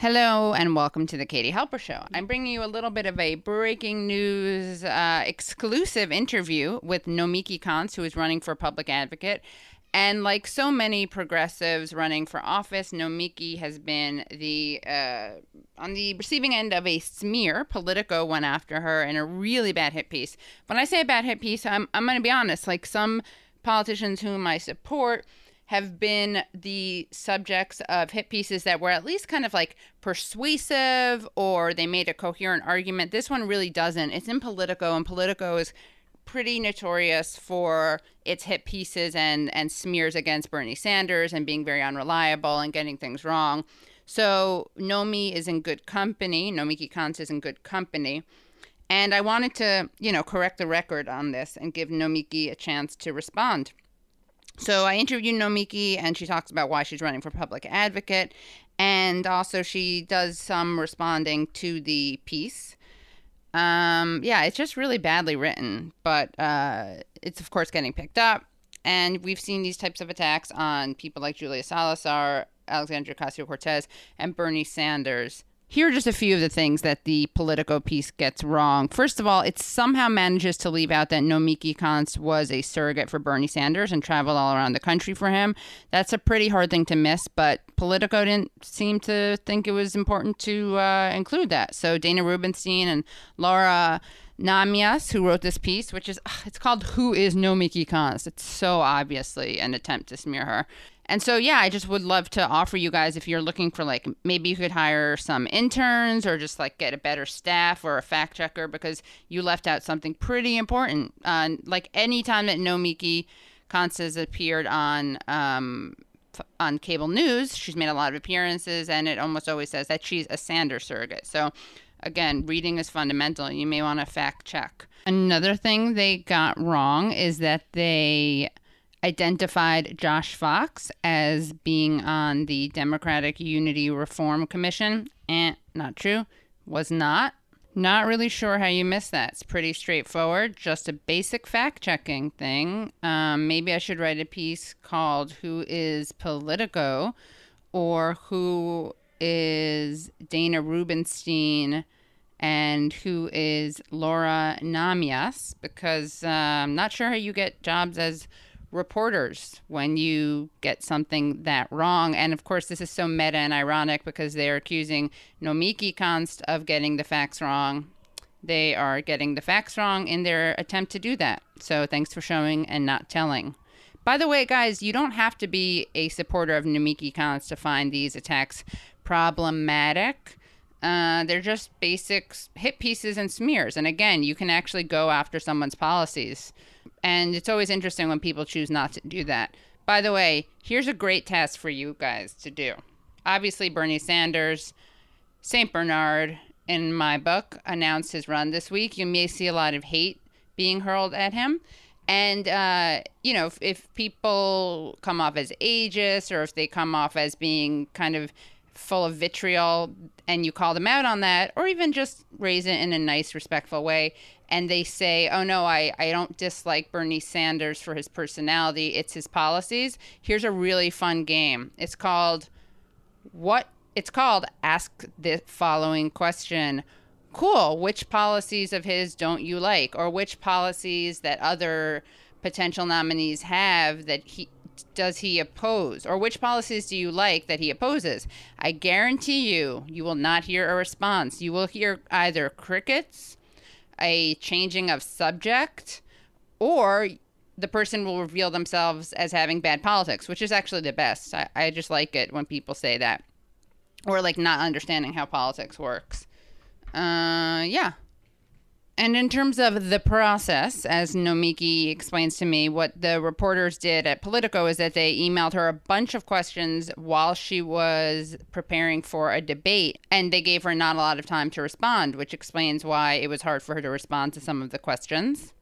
Hello and welcome to the Katie Halper Show. I'm bringing you a little bit of a breaking news uh, exclusive interview with Nomiki Konst, who is running for public advocate. And like so many progressives running for office, Nomiki has been the uh, on the receiving end of a smear. Politico went after her in a really bad hit piece. When I say a bad hit piece, I'm I'm going to be honest. Like some politicians whom I support have been the subjects of hit pieces that were at least kind of like persuasive or they made a coherent argument. This one really doesn't. It's in Politico, and Politico is pretty notorious for its hit pieces and, and smears against Bernie Sanders and being very unreliable and getting things wrong. So Nomi is in good company. Nomiki Konst is in good company. And I wanted to, you know, correct the record on this and give Nomiki a chance to respond. So I interviewed Nomiki, and she talks about why she's running for public advocate, and also she does some responding to the piece. Um, yeah, it's just really badly written, but uh, it's of course getting picked up, and we've seen these types of attacks on people like Julia Salazar, Alexandria Ocasio Cortez, and Bernie Sanders here are just a few of the things that the Politico piece gets wrong. First of all, it somehow manages to leave out that Nomiki Konst was a surrogate for Bernie Sanders and traveled all around the country for him. That's a pretty hard thing to miss, but Politico didn't seem to think it was important to uh, include that. So Dana Rubinstein and Laura Nahmias, who wrote this piece, which is it's called "Who is Nomiki Konst." It's so obviously an attempt to smear her. And so, yeah, I just would love to offer you guys if you're looking for like maybe you could hire some interns or just like get a better staff or a fact checker because you left out something pretty important. Uh, like anytime that Nomiki Konst has appeared on um, on cable news, she's made a lot of appearances, and it almost always says that she's a Sanders surrogate. So, again, reading is fundamental. You may want to fact check. Another thing they got wrong is that they identified Josh Fox as being on the Democratic Unity Reform Commission. Eh, not true. Was not. Not really sure how you missed that. It's pretty straightforward, just a basic fact checking thing. Um, maybe I should write a piece called Who is Politico or Who is Dana Rubinstein and who is Laura Nahmias because uh, I'm not sure how you get jobs as reporters when you get something that wrong. And of course, this is so meta and ironic because they're accusing Nomiki Konst of getting the facts wrong. They are getting the facts wrong in their attempt to do that. So thanks for showing and not telling. By the way, guys, you don't have to be a supporter of Nomiki Konst to find these attacks problematic. Uh, they're just basic hit pieces and smears. And again, you can actually go after someone's policies. And it's always interesting when people choose not to do that. By the way, here's a great task for you guys to do. Obviously, Bernie Sanders, St. Bernard, in my book, announced his run this week. You may see a lot of hate being hurled at him. And, uh, you know, if, if people come off as ageist or if they come off as being kind of full of vitriol and you call them out on that, or even just raise it in a nice, respectful way, and they say, oh no, I, I don't dislike Bernie Sanders for his personality, it's his policies, here's a really fun game. It's called What? It's called Ask the Following Question. Cool. Which policies of his don't you like? Or which policies that other potential nominees have that he does he oppose? Or which policies do you like that he opposes? I guarantee you, you will not hear a response. You will hear either crickets a changing of subject, or the person will reveal themselves as having bad politics, which is actually the best. I, I just like it when people say that, or like not understanding how politics works. Uh, yeah, and in terms of the process, as Nomiki explains to me, what the reporters did at Politico is that they emailed her a bunch of questions while she was preparing for a debate, and they gave her not a lot of time to respond, which explains why it was hard for her to respond to some of the questions.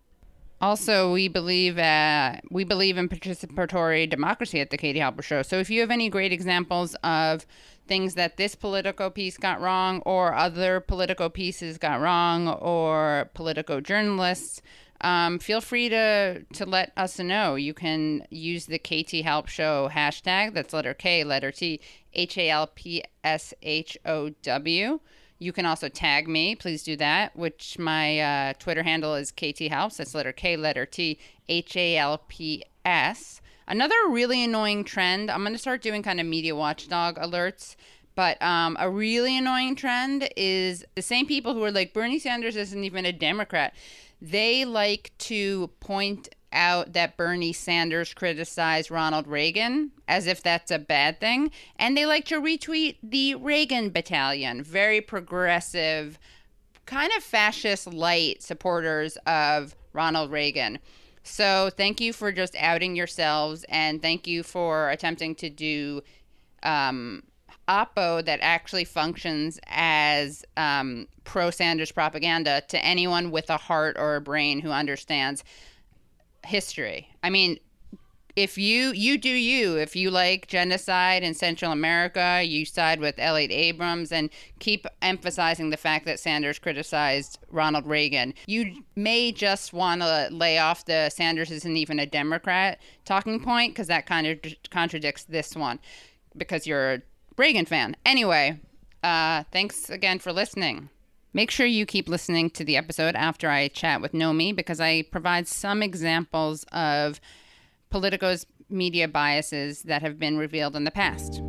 Also, we believe uh, we believe in participatory democracy at the Katie Halper Show. So, if you have any great examples of things that this Politico piece got wrong, or other Politico pieces got wrong, or Politico journalists, um, feel free to to let us know. You can use the KT Halp Show hashtag. That's letter K, letter T, H A L P S H O W. You can also tag me. Please do that. Which my uh, Twitter handle is KT Halps. That's letter K, letter T, H A L P S. Another really annoying trend. I'm going to start doing kind of media watchdog alerts. But um, a really annoying trend is the same people who are like Bernie Sanders isn't even a Democrat. They like to point out that Bernie Sanders criticized Ronald Reagan as if that's a bad thing. And they like to retweet the Reagan Battalion, very progressive, kind of fascist light supporters of Ronald Reagan. So thank you for just outing yourselves and thank you for attempting to do um, Oppo that actually functions as um, pro Sanders propaganda to anyone with a heart or a brain who understands history. I mean, if you you do you, if you like genocide in Central America, you side with Elliott Abrams and keep emphasizing the fact that Sanders criticized Ronald Reagan. You may just want to lay off the Sanders isn't even a Democrat talking point because that kind of contradicts this one because you're a Reagan fan. Anyway, uh, thanks again for listening. Make sure you keep listening to the episode after I chat with Nomi because I provide some examples of Politico's media biases that have been revealed in the past.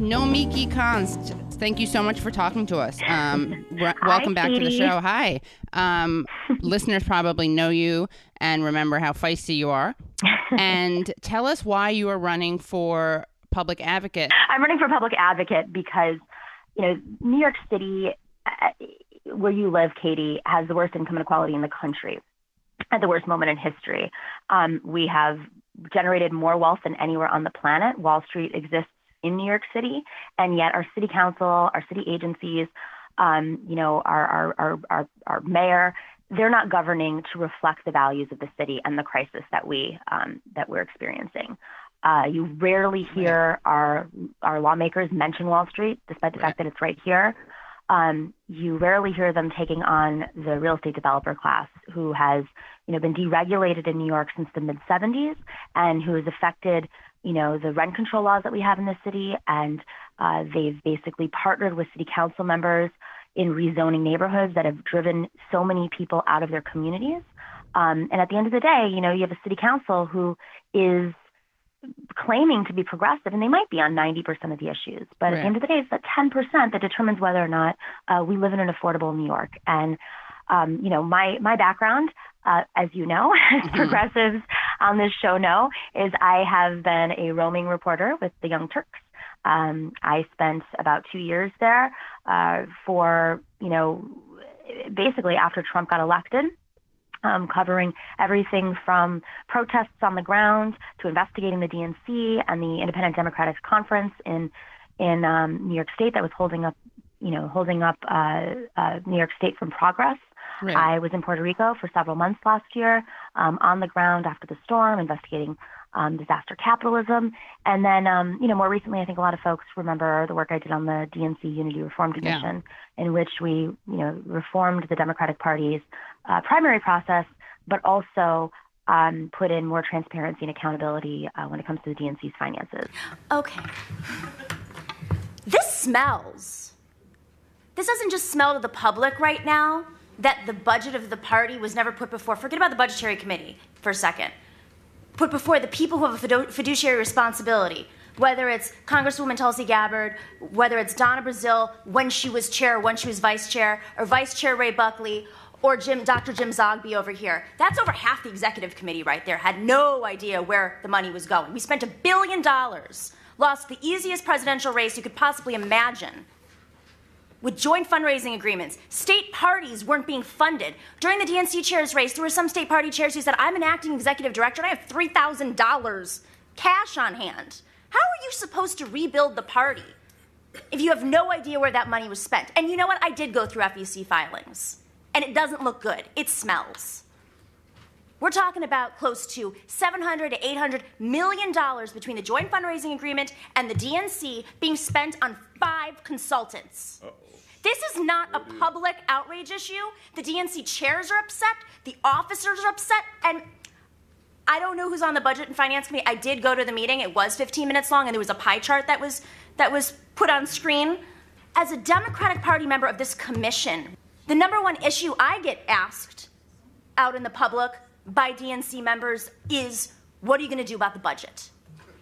Nomiki Konst, thank you so much for talking to us. Um, re- welcome back Katie. to the show. Hi. Um, listeners probably know you and remember how feisty you are. and tell us why you are running for public advocate. I'm running for public advocate because, you know, New York City, uh, where you live, Katie, has the worst income inequality in the country at the worst moment in history. Um, we have generated more wealth than anywhere on the planet. Wall Street exists in New York City, and yet our city council, our city agencies, um, you know, our, our, our, our, our mayor, they're not governing to reflect the values of the city and the crisis that we um, that we're experiencing. Uh, you rarely hear our our lawmakers mention Wall Street, despite the Right. fact that it's right here. Um, you rarely hear them taking on the real estate developer class, who has you know been deregulated in New York since the mid 70s, and who has affected you know the rent control laws that we have in the city, and uh, they've basically partnered with city council members in rezoning neighborhoods that have driven so many people out of their communities. Um, and at the end of the day, you know, you have a city council who is claiming to be progressive, and they might be on 90% of the issues. But at the end of the day, it's that 10% that determines whether or not uh, we live in an affordable New York. And um, you know, my my background, uh, as you know, as progressives on this show know, is I have been a roaming reporter with the Young Turks. Um, I spent about two years there uh, for, you know, basically after Trump got elected, um, covering everything from protests on the ground to investigating the DNC and the Independent Democratic Conference in in um, New York State that was holding up, you know, holding up uh, uh, New York State from progress. Right. I was in Puerto Rico for several months last year, um, on the ground after the storm, investigating um, disaster capitalism. And then, um, you know, more recently, I think a lot of folks remember the work I did on the DNC Unity Reform Yeah. Commission, in which we, you know, reformed the Democratic Party's uh, primary process, but also um, put in more transparency and accountability uh, when it comes to the DNC's finances. Okay. This smells. This doesn't just smell to the public right now that the budget of the party was never put before. Forget about the budgetary committee for a second. Put before the people who have a fiduciary responsibility. Whether it's Congresswoman Tulsi Gabbard, whether it's Donna Brazile when she was chair, when she was vice chair, or Vice Chair Ray Buckley, or Jim, Dr. Jim Zogby over here. That's over half the executive committee right there. Had no idea where the money was going. We spent a billion dollars, lost the easiest presidential race you could possibly imagine with joint fundraising agreements. State parties weren't being funded. During the DNC chairs race, there were some state party chairs who said, I'm an acting executive director and I have $3,000 cash on hand. How are you supposed to rebuild the party if you have no idea where that money was spent? And you know what? I did go through FEC filings, and it doesn't look good. It smells. We're talking about close to 700 to 800 million dollars between the joint fundraising agreement and the DNC being spent on five consultants. Uh-oh. This is not a public outrage issue. The DNC chairs are upset, the officers are upset, and I don't know who's on the budget and finance committee. I did go to the meeting. It was 15 minutes long and there was a pie chart that was that was put on screen. As a Democratic Party member of this commission, the number one issue I get asked out in the public by DNC members is what are you going to do about the budget?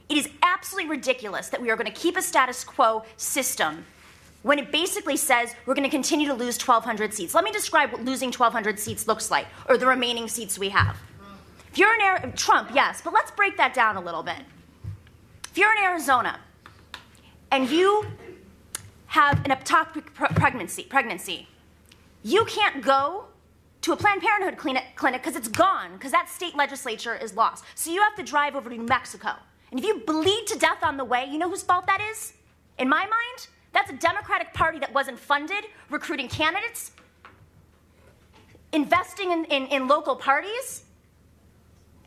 It is absolutely ridiculous that we are going to keep a status quo system when it basically says we're going to continue to lose 1,200 seats. Let me describe what losing 1,200 seats looks like, or the remaining seats we have. If you're in Arizona, Trump, yes, but let's break that down a little bit. If you're in Arizona and you have an ectopic pregnancy, pregnancy, you can't go to a Planned Parenthood clinic because it's gone, because that state legislature is lost. So you have to drive over to New Mexico. And if you bleed to death on the way, you know whose fault that is? In my mind, that's a Democratic Party that wasn't funded, recruiting candidates, investing in, in, in local parties.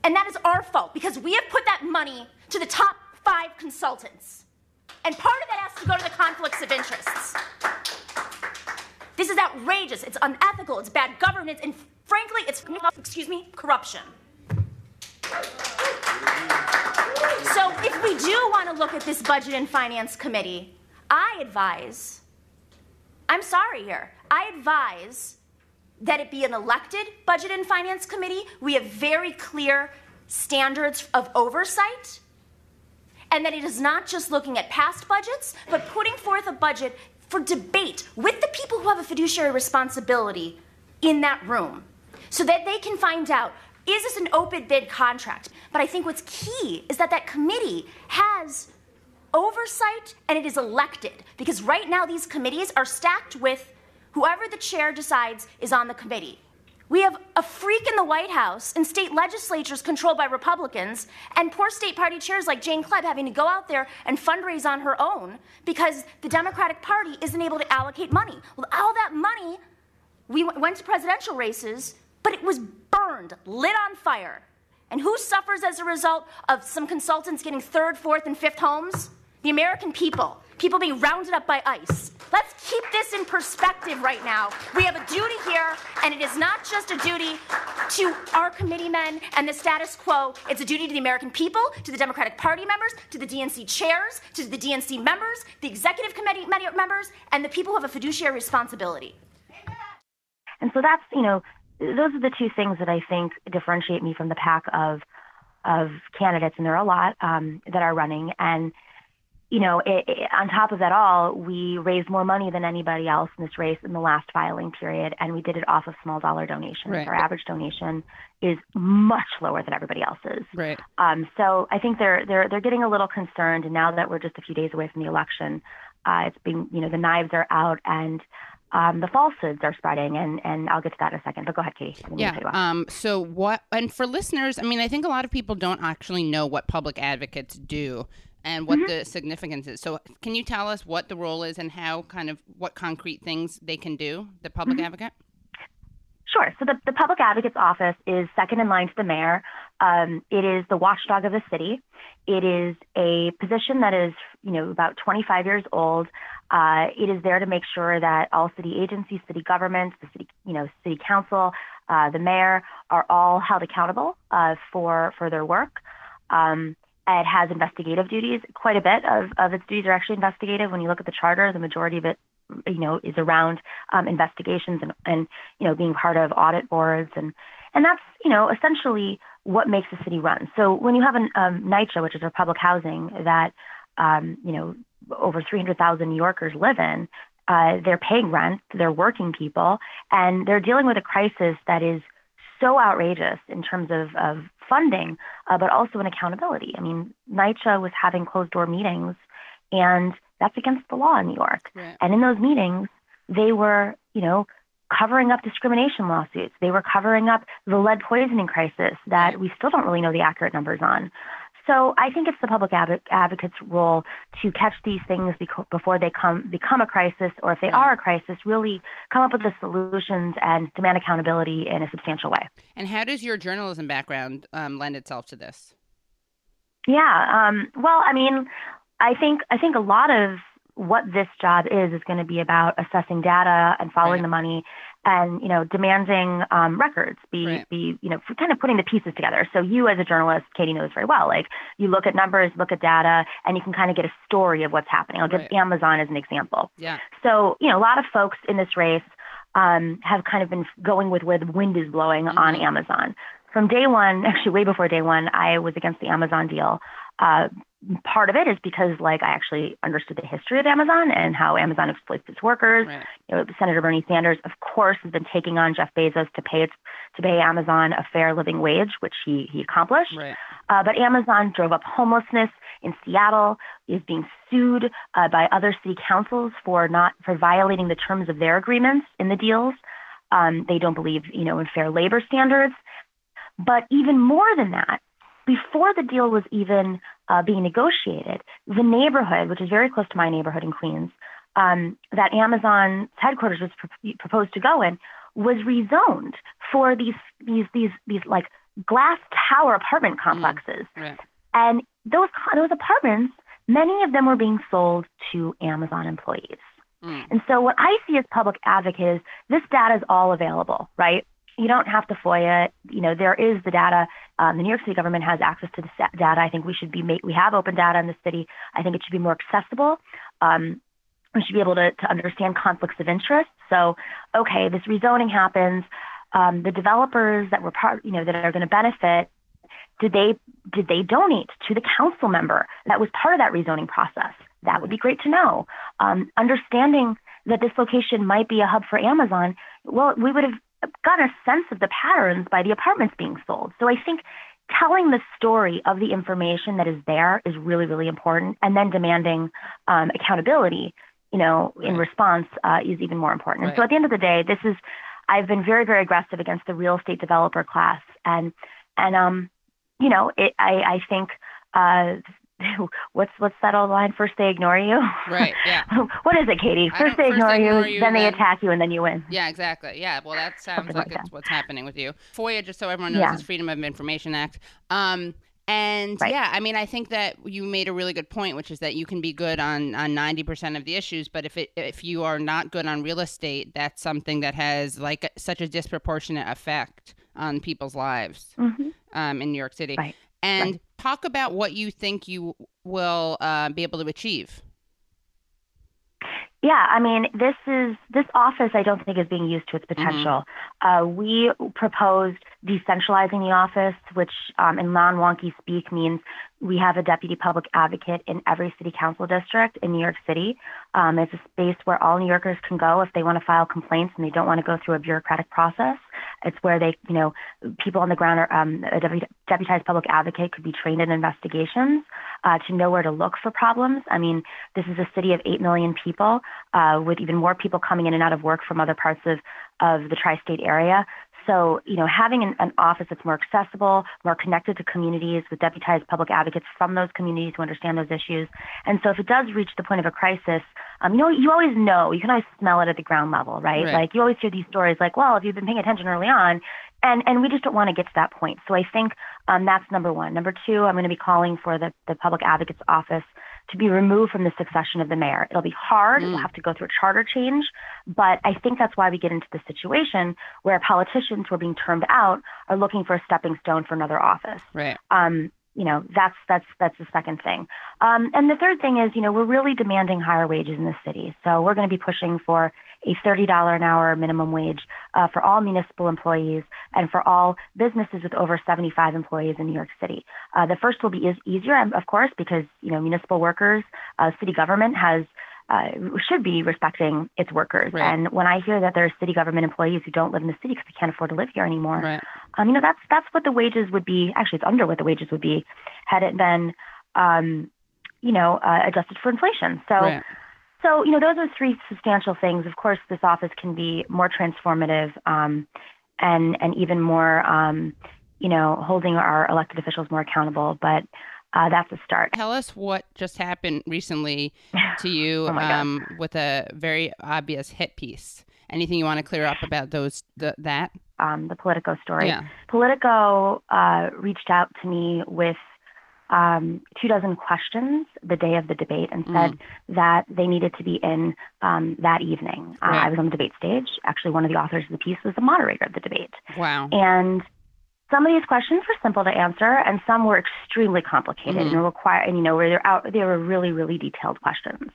And that is our fault because we have put that money to the top five consultants. And part of that has to go to the conflicts of interests. This is outrageous. It's unethical. It's bad governance. And frankly, it's, excuse me, corruption. So if we do want to look at this Budget and Finance Committee, I advise, I'm sorry here, I advise that it be an elected Budget and Finance Committee. We have very clear standards of oversight. And that it is not just looking at past budgets, but putting forth a budget for debate with the people who have a fiduciary responsibility in that room so that they can find out is this an open bid contract? But I think what's key is that that committee has oversight and it is elected because right now these committees are stacked with whoever the chair decides is on the committee. We have a freak in the White House and state legislatures controlled by Republicans, and poor state party chairs like Jane Kleeb having to go out there and fundraise on her own because the Democratic Party isn't able to allocate money. Well, all that money, we went to presidential races, but it was burned, lit on fire. And who suffers as a result of some consultants getting third, fourth, and fifth homes? The American people people being rounded up by ICE. Let's keep this in perspective right now. We have a duty here, and it is not just a duty to our committeemen and the status quo. It's a duty to the American people, to the Democratic Party members, to the DNC chairs, to the DNC members, the executive committee members, and the people who have a fiduciary responsibility. And so that's, you know, those are the two things that I think differentiate me from the pack of of candidates, and there are a lot um, that are running. And you know, it, it, on top of that all, we raised more money than anybody else in this race in the last filing period, and we did it off of small dollar donations. Right. Our average donation is much lower than everybody else's. Right. Um, so I think they're they're they're getting a little concerned, and now that we're just a few days away from the election, uh, it's been you know the knives are out and. Um, the falsehoods are spreading, and, and I'll get to that in a second. But go ahead, Katie. Yeah. Um, so what? And for listeners, I mean, I think a lot of people don't actually know what public advocates do and what mm-hmm. the significance is. So, can you tell us what the role is and how kind of what concrete things they can do, the public mm-hmm. advocate? Sure. So, the, the public advocate's office is second in line to the mayor. Um, it is the watchdog of the city. It is a position that is, you know, about 25 years old. Uh, it is there to make sure that all city agencies, city governments, the city, you know, city council, uh, the mayor are all held accountable uh, for for their work. Um, it has investigative duties. Quite a bit of, of its duties are actually investigative. When you look at the charter, the majority of it, you know, is around um, investigations and, and, you know, being part of audit boards. And, and that's, you know, essentially what makes the city run. So when you have a um, NYCHA, which is a public housing that, um, you know, over 300,000 New Yorkers live in, uh, they're paying rent, they're working people, and they're dealing with a crisis that is so outrageous in terms of, of funding, uh, but also in accountability. I mean, NYCHA was having closed door meetings, and that's against the law in New York. Right. And in those meetings, they were, you know, covering up discrimination lawsuits. They were covering up the lead poisoning crisis that we still don't really know the accurate numbers on. So I think it's the public advocate's role to catch these things before they come become a crisis, or if they are a crisis, really come up with the solutions and demand accountability in a substantial way. And how does your journalism background um, lend itself to this? Yeah. Um, well, I mean, I think I think a lot of what this job is is going to be about assessing data and following right. the money and you know demanding um, records be right. be you know kind of putting the pieces together so you as a journalist katie knows very well like you look at numbers look at data and you can kind of get a story of what's happening i'll give right. amazon as an example yeah so you know a lot of folks in this race um, have kind of been going with where the wind is blowing mm-hmm. on amazon from day one actually way before day one i was against the amazon deal uh, part of it is because like I actually understood the history of Amazon and how Amazon exploits its workers. Right. You know, Senator Bernie Sanders, of course, has been taking on Jeff Bezos to pay its to pay Amazon a fair living wage, which he he accomplished. Right. Uh, but Amazon drove up homelessness in Seattle, is being sued uh, by other city councils for not for violating the terms of their agreements in the deals. Um, they don't believe, you know, in fair labor standards. But even more than that, before the deal was even uh, being negotiated, the neighborhood, which is very close to my neighborhood in Queens, um, that Amazon's headquarters was pr- proposed to go in, was rezoned for these these these these like glass tower apartment mm, complexes, mm, right. and those those apartments, many of them were being sold to Amazon employees. Mm. And so what I see as public advocate is this data is all available, right? You don't have to FOIA it. You know, there is the data. Um, the New York City government has access to the data. I think we should be make, we have open data in the city. I think it should be more accessible. Um, we should be able to, to understand conflicts of interest. So, okay, this rezoning happens. Um, the developers that were part, you know, that are going to benefit, did they did they donate to the council member that was part of that rezoning process? That would be great to know. Um, understanding that this location might be a hub for Amazon, well, we would have got a sense of the patterns by the apartments being sold. So I think telling the story of the information that is there is really, really important. And then demanding um, accountability, you know, right. in response uh, is even more important. Right. And so at the end of the day, this is, I've been very, very aggressive against the real estate developer class. And, and, um, you know, it, I, I think uh, what's what's that old line? First they ignore you. Right. Yeah. what is it, Katie? First they ignore, first ignore you, you, then they then... attack you, and then you win. Yeah, exactly. Yeah. Well, that sounds like, like that. what's happening with you. FOIA, just so everyone knows, yeah. is Freedom of Information Act. Um, and right. yeah, I mean, I think that you made a really good point, which is that you can be good on on ninety percent of the issues, but if it if you are not good on real estate, that's something that has like such a disproportionate effect on people's lives mm-hmm. um, in New York City. Right. And right. Talk about what you think you will uh, be able to achieve. Yeah, I mean, this is this office. I don't think is being used to its mm-hmm. potential. Mm-hmm. Uh, we proposed decentralizing the office, which um, in non-wonky speak means we have a deputy public advocate in every city council district in New York City. Um, it's a space where all New Yorkers can go if they want to file complaints and they don't want to go through a bureaucratic process. It's where they, you know, people on the ground are, um, a deputized public advocate could be trained in investigations uh, to know where to look for problems. I mean, this is a city of 8 million people uh, with even more people coming in and out of work from other parts of, of the tri state area. So, you know, having an, an, office that's more accessible, more connected to communities with deputized public advocates from those communities who understand those issues. And so if it does reach the point of a crisis, um, you know, you always know, you can always smell it at the ground level, right? right? Like you always hear these stories like, well, if you've been paying attention early on, and, and we just don't want to get to that point. So I think um, that's number one. Number two, I'm going to be calling for the, the public advocate's office to be removed from the succession of the mayor. It'll be hard. Mm. We'll have to go through a charter change. But I think that's why we get into the situation where politicians who are being termed out are looking for a stepping stone for another office. Right. Um, you know, that's that's that's the second thing. Um, and the third thing is, you know, we're really demanding higher wages in the city. So we're going to be pushing for a $30 an hour minimum wage uh, for all municipal employees and for all businesses with over 75 employees in New York City. Uh, the first will be is easier, of course, because you know municipal workers, uh, city government has uh, should be respecting its workers. Right. And when I hear that there are city government employees who don't live in the city because they can't afford to live here anymore, right. um, you know that's that's what the wages would be. Actually, it's under what the wages would be had it been, um, you know, uh, adjusted for inflation. So. Right. So, you know, those are three substantial things. Of course, this office can be more transformative um, and and even more, um, you know, holding our elected officials more accountable. But uh, that's a start. Tell us what just happened recently to you oh um, with a very obvious hit piece. Anything you want to clear up about those the, that? Um, the Politico story. Yeah. Politico uh, reached out to me with um, two dozen questions the day of the debate and said Mm. that they needed to be in um, that evening. Uh, I was on the debate stage. Actually, one of the authors of the piece was the moderator of the debate. Wow. And some of these questions were simple to answer, and some were extremely complicated Mhm. and require, and you know, where they're out, they were really, really detailed questions.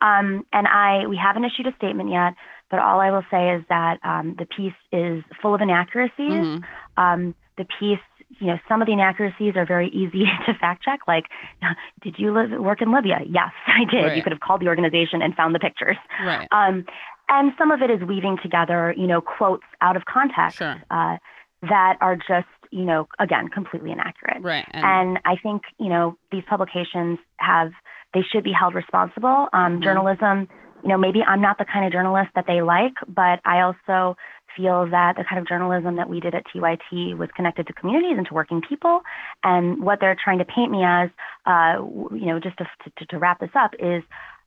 Um, and I, we haven't issued a statement yet, but all I will say is that um, the piece is full of inaccuracies. Mhm. Um, the piece, you know, some of the inaccuracies are very easy to fact check. Like, did you live work in Libya? Yes, I did. Right. You could have called the organization and found the pictures. Right. Um, and some of it is weaving together, you know, quotes out of context Sure. uh, that are just, you know, again, completely inaccurate. Right. And, And I think, you know, these publications have, they should be held responsible. Um, Mhm. Journalism, you know, maybe I'm not the kind of journalist that they like, but I also feel that the kind of journalism that we did at TYT was connected to communities and to working people. And what they're trying to paint me as, uh, you know, just to, to, to wrap this up, is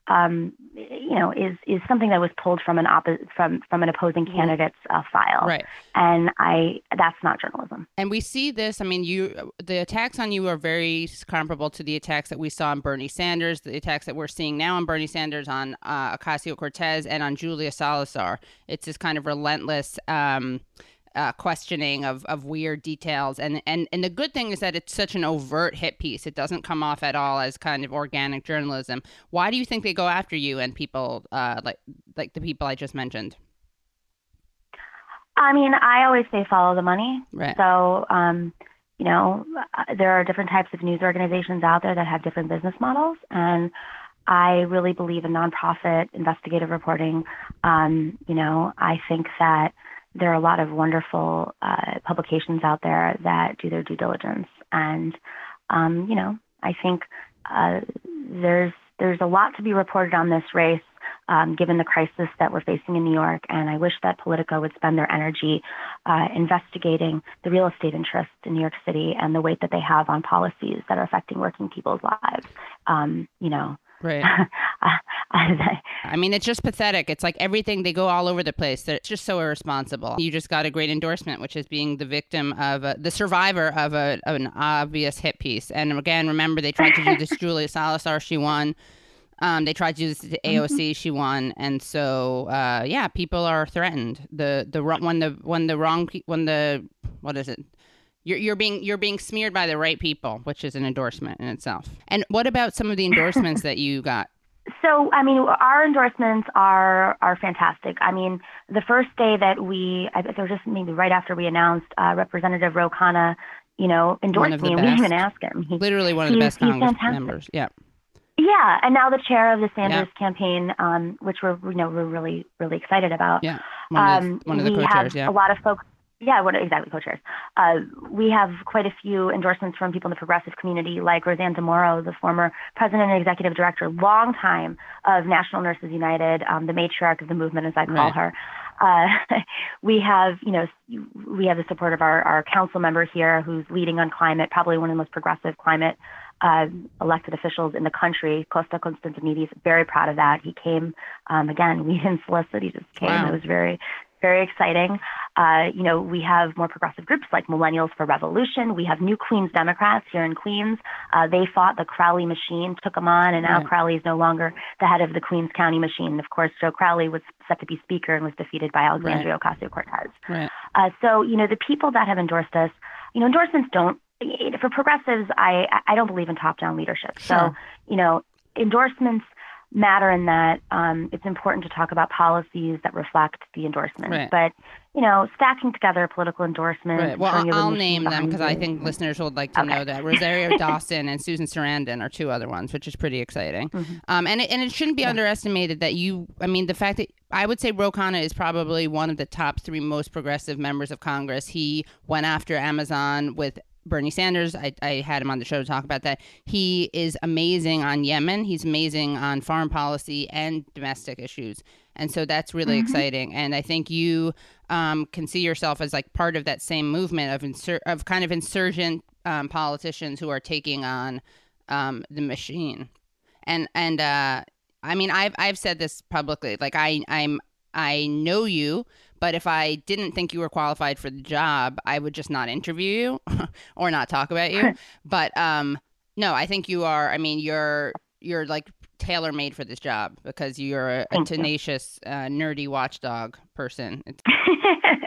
um, you know, is is something that was pulled from an oppo- from from an opposing candidate's uh, file, right. and I that's not journalism. And we see this. I mean, you the attacks on you are very comparable to the attacks that we saw on Bernie Sanders, the attacks that we're seeing now on Bernie Sanders, on uh, Ocasio Cortez, and on Julia Salazar. It's this kind of relentless. Um, uh, questioning of, of weird details. And, and and the good thing is that it's such an overt hit piece. It doesn't come off at all as kind of organic journalism. Why do you think they go after you and people uh, like like the people i just mentioned? I mean, I always say follow the money. right. So, um, you know, uh, there are different types of news organizations out there that have different business models, and I really believe in nonprofit investigative reporting. Um, you know, I think that there are a lot of wonderful uh, publications out there that do their due diligence, and um, you know, I think uh, there's there's a lot to be reported on this race. Um, given the crisis that we're facing in New York, and I wish that Politico would spend their energy uh, investigating the real estate interests in New York City and the weight that they have on policies that are affecting working people's lives. Um, you know, right I, I, I mean, it's just pathetic. It's like everything, they go all over the place. They're just so irresponsible. You just got a great endorsement, which is being the victim of a, the survivor of, a, of an obvious hit piece. And again, remember, they tried to do this Julia Salazar, she won. Um, they tried to do this to AOC, she won, and so uh, yeah, people are threatened. The the wrong- when the when the wrong when the what is it? You're, you're being you're being smeared by the right people, which is an endorsement in itself. And what about some of the endorsements that you got? So, I mean, our endorsements are are fantastic. I mean, the first day that we, I think it was just maybe right after we announced, uh, Representative Ro Khanna, you know, endorsed me, and we didn't even ask him. He, Literally one of the best Congress fantastic. members. Yeah. yeah, and now the chair of the Sanders Yeah. campaign, um, which we're you know we're really really excited about. Yeah, one of the, Um, one of the we co-chairs. have Yeah, a lot of folks. Yeah, what exactly co-chairs? Uh, we have quite a few endorsements from people in the progressive community, like RoseAnn DeMoro, the former president and executive director, long time of National Nurses United, um, the matriarch of the movement, as I call Right. her. Uh, we have, you know, we have the support of our, our council member here, who's leading on climate, probably one of the most progressive climate uh, elected officials in the country, Costa Constantinides. Very proud of that. He came um, again. We didn't solicit; he just came. Wow. It was very, very exciting. Uh, you know, we have more progressive groups like Millennials for Revolution. We have New Queens Democrats here in Queens. Uh, they fought the Crowley machine, took them on, and now Right. Crowley is no longer the head of the Queens County machine. Of course, Joe Crowley was set to be Speaker and was defeated by Alexandria Ocasio Cortez. right. Uh, so, you know, the people that have endorsed us, you know, endorsements don't, for progressives, I, I don't believe in top down leadership. So, you know, endorsements matter in that um, it's important to talk about policies that reflect the endorsement. Right. But, you know, stacking together political endorsements. Right. Well, I'll, I'll name them because I think listeners would like to Okay. know that Rosario Dawson and Susan Sarandon are two other ones, which is pretty exciting. Mm-hmm. Um, and it, and it shouldn't be underestimated that you. I mean, the fact that I would say Ro Khanna is probably one of the top three most progressive members of Congress. He went after Amazon with. Bernie Sanders, I, I had him on the show to talk about that. He is amazing on Yemen. He's amazing on foreign policy and domestic issues. And so that's really exciting. And I think you um, can see yourself as like part of that same movement of insur- of kind of insurgent um, politicians who are taking on um, the machine. And and uh, I mean, I've I've said this publicly. Like I I'm I know you, but if I didn't think you were qualified for the job, I would just not interview you or not talk about you. but um, no, I think you are. I mean, you're you're like tailor made for this job because you're a, a tenacious, uh, nerdy watchdog person.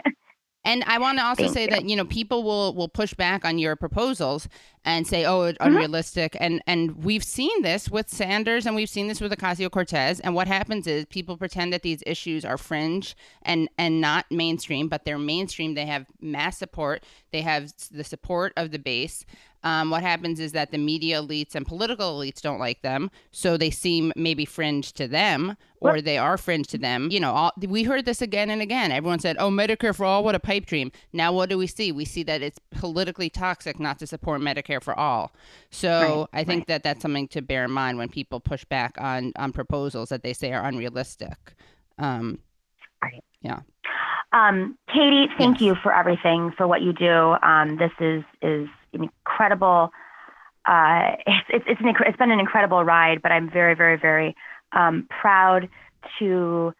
And I want to also Thank say you. that you know people will will push back on your proposals and say, "Oh, it's Mm-hmm. unrealistic." And and we've seen this with Sanders, and we've seen this with Ocasio Cortez. And what happens is people pretend that these issues are fringe and and not mainstream, but they're mainstream. They have mass support. They have the support of the base. Um, what happens is that the media elites and political elites don't like them, so they seem maybe fringe to them, or they are fringe to them. You know, all, we heard this again and again. Everyone said, "Oh, Medicare for all, what a pipe dream." Now, what do we see? We see that it's politically toxic not to support Medicare for all. So, Right, I think that that's something to bear in mind when people push back on on proposals that they say are unrealistic. Um, Right. Yeah. Um, Katie, thank Yes. you for everything for what you do. Um, this is is an incredible. Uh, it's it's it's, an, it's been an incredible ride, but I'm very very very um, proud to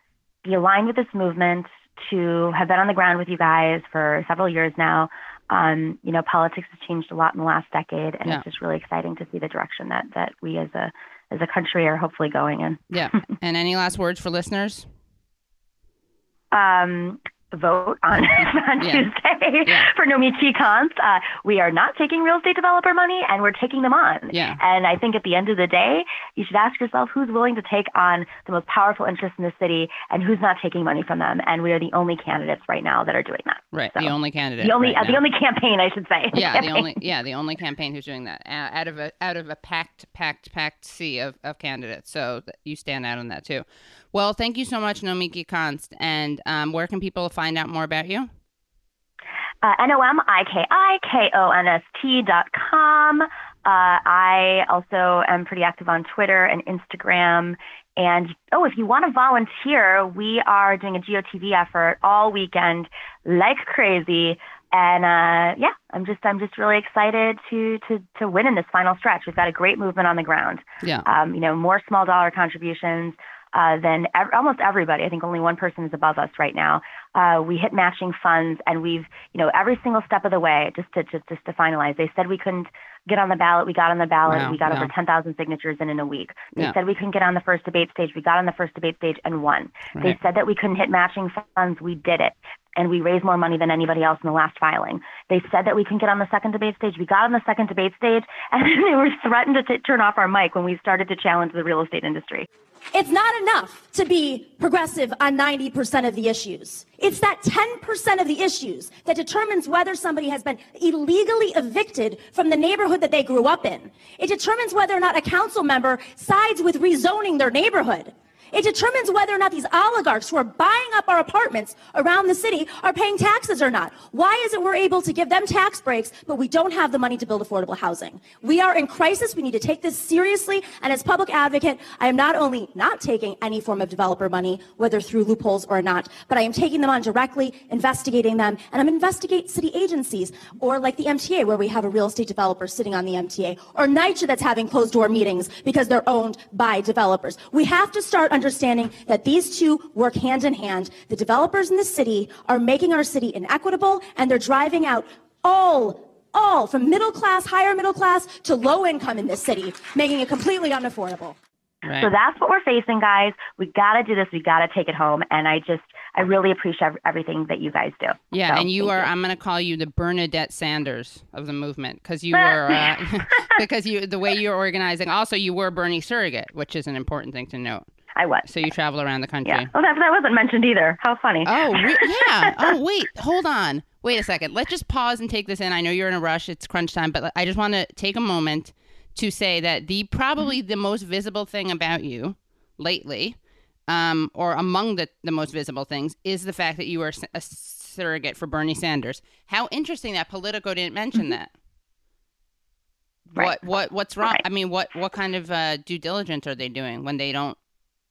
be aligned with this movement, to have been on the ground with you guys for several years now. Um, you know, politics has changed a lot in the last decade, and Yeah. it's just really exciting to see the direction that that we as a as a country are hopefully going in. Yeah. and any last words for listeners? um, vote on, on Yeah. Tuesday Yeah. for Nomiki Konst. Uh, we are not taking real estate developer money, and we're taking them on. Yeah. And I think at the end of the day, you should ask yourself who's willing to take on the most powerful interests in the city and who's not taking money from them. And we are the only candidates right now that are doing that. Right. So, the only candidate. The only right uh, the only campaign, I should say. yeah, the only yeah, the only campaign who's doing that uh, out of a out of a packed packed packed sea of, of candidates. So you stand out on that too. Well, thank you so much, Nomiki Konst. And um, where can people find out more about you? Uh, N-O-M-I-K-I-K-O-N-S-T dot com. Uh, I also am pretty active on Twitter and Instagram. And oh, if you want to volunteer, we are doing a GOTV effort all weekend, like crazy. And uh, yeah, I'm just I'm just really excited to to to win in this final stretch. We've got a great movement on the ground. Yeah. Um, you know, more small dollar contributions uh, than ev- almost everybody. I think only one person is above us right now. Uh, we hit matching funds, and we've, you know, every single step of the way, just to just, just to finalize. They said we couldn't get on the ballot. We got on the ballot. Wow, we got wow. over 10,000 signatures in in a week. They Yeah. said we couldn't get on the first debate stage. We got on the first debate stage and won. Right. They said that we couldn't hit matching funds. We did it. And we raised more money than anybody else in the last filing. They said that we couldn't get on the second debate stage. We got on the second debate stage, and they were threatened to t- turn off our mic when we started to challenge the real estate industry. It's not enough to be progressive on 90% of the issues. It's that 10% of the issues that determines whether somebody has been illegally evicted from the neighborhood that they grew up in. It determines whether or not a council member sides with rezoning their neighborhood. It determines whether or not these oligarchs who are buying up our apartments around the city are paying taxes or not. Why is it we're able to give them tax breaks, but we don't have the money to build affordable housing? We are in crisis. We need to take this seriously. And as public advocate, I am not only not taking any form of developer money, whether through loopholes or not, but I am taking them on directly, investigating them, and I'm investigating city agencies, or like the MTA, where we have a real estate developer sitting on the MTA, or NYCHA that's having closed door meetings because they're owned by developers. We have to start understanding that these two work hand in hand. The developers in the city are making our city inequitable, and they're driving out all all from middle class, higher middle class to low income in this city, making it completely unaffordable. Right. So that's what we're facing, guys. We got to do this. We got to take it home. And I just, I really appreciate everything that you guys do. Yeah, So, and you thank are. I'm going to call you the Bernadette Sanders of the movement because you were uh, because you the way you're organizing. Also, you were Bernie surrogate, which is an important thing to note. I was. So you travel around the country. Yeah. Oh, that, that wasn't mentioned either. How funny. Oh, re- yeah. Oh, wait. Hold on. Wait a second. Let's just pause and take this in. I know you're in a rush. It's crunch time, but I just want to take a moment to say that the probably the most visible thing about you lately, um, or among the, the most visible things, is the fact that you are a surrogate for Bernie Sanders. How interesting that Politico didn't mention that. Right. What what what's wrong? Right. I mean, what what kind of uh, due diligence are they doing when they don't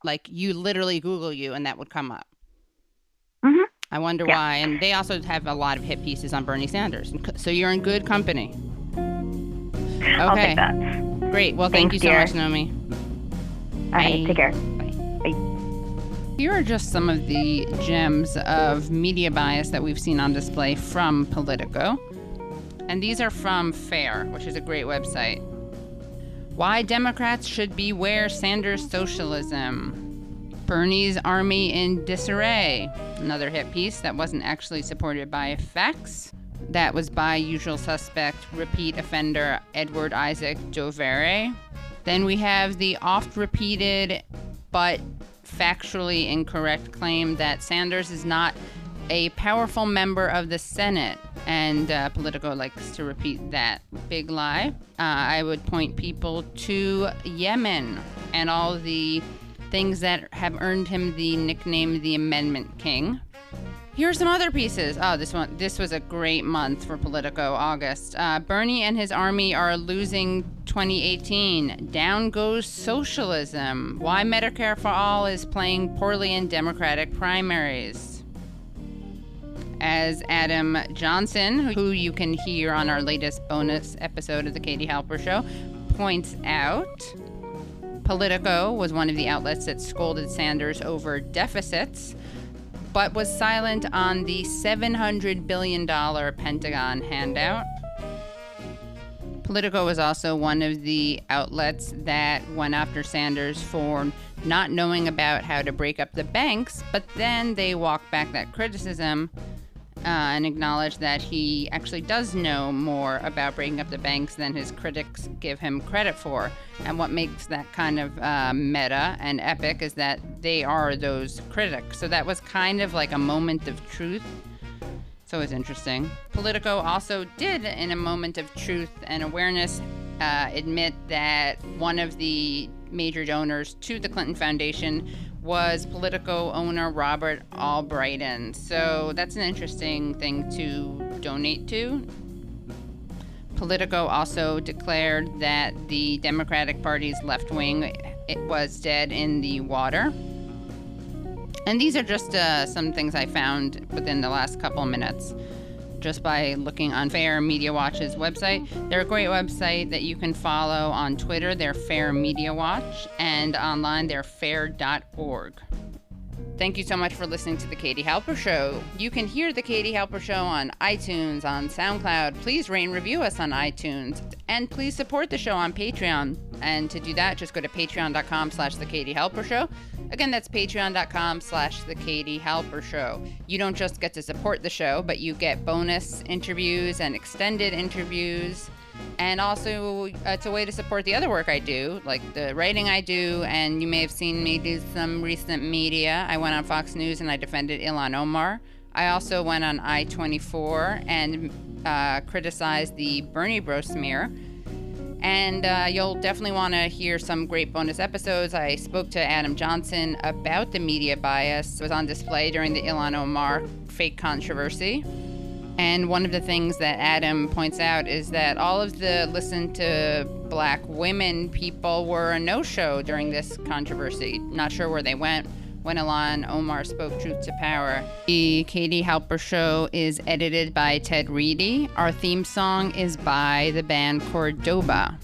like you literally Google you and that would come up? Mhm. I wonder Yeah. why. And they also have a lot of hit pieces on Bernie Sanders. So you're in good company. Okay. Great. Well, thank you so dear. much, Naomi. All right, Bye. take care. Bye. Bye. Here are just some of the gems of media bias that we've seen on display from Politico. And these are from FAIR, which is a great website. Why Democrats should beware Sanders socialism. Bernie's army in disarray. Another hit piece that wasn't actually supported by facts. That was by usual suspect, repeat offender Edward Isaac Dovere. Then we have the oft repeated but factually incorrect claim that Sanders is not a powerful member of the Senate. And uh, Politico likes to repeat that big lie. Uh, I would point people to Yemen and all the things that have earned him the nickname the Amendment King. Here are some other pieces. Oh, this one. This was a great month for Politico. August. Uh, Bernie and his army are losing 2018. Down goes socialism. Why Medicare for all is playing poorly in Democratic primaries. As Adam Johnson, who you can hear on our latest bonus episode of the Katie Halper Show, points out, Politico was one of the outlets that scolded Sanders over deficits but was silent on the $700 billion Pentagon handout. Politico was also one of the outlets that went after Sanders for not knowing about how to break up the banks, but then they walked back that criticism uh, and acknowledged that he actually does know more about breaking up the banks than his critics give him credit for. And what makes that kind of uh, meta and epic is that they are those critics. So that was kind of like a moment of truth. So it's interesting. Politico also did, in a moment of truth and awareness, uh, admit that one of the major donors to the Clinton Foundation was Politico owner Robert Allbritton. So that's an interesting thing to donate to. Politico also declared that the Democratic Party's left wing it was dead in the water. And these are just uh, some things I found within the last couple minutes just by looking on Fair Media Watch's website. They're a great website that you can follow on Twitter. They're Fair Media Watch, and online they're fair.org. Thank you so much for listening to The Katie Halper Show. You can hear The Katie Halper Show on iTunes, on SoundCloud. Please rate and review us on iTunes. And please support the show on Patreon. And to do that, just go to patreon.com slash The Katie Halper Show. Again, that's patreon.com slash The Katie Halper Show. You don't just get to support the show, but you get bonus interviews and extended interviews. And also, it's a way to support the other work I do, like the writing I do. And you may have seen me do some recent media. I went on Fox News and I defended Ilhan Omar. I also went on I 24 and uh, criticized the Bernie Bro smear. And uh, you'll definitely want to hear some great bonus episodes. I spoke to Adam Johnson about the media bias. It was on display during the Ilhan Omar fake controversy. And one of the things that Adam points out is that all of the listen to black women people were a no show during this controversy. Not sure where they went when Ilhan Omar spoke truth to power. The Katie Halper Show is edited by Ted Reedy. Our theme song is by the band Cordoba.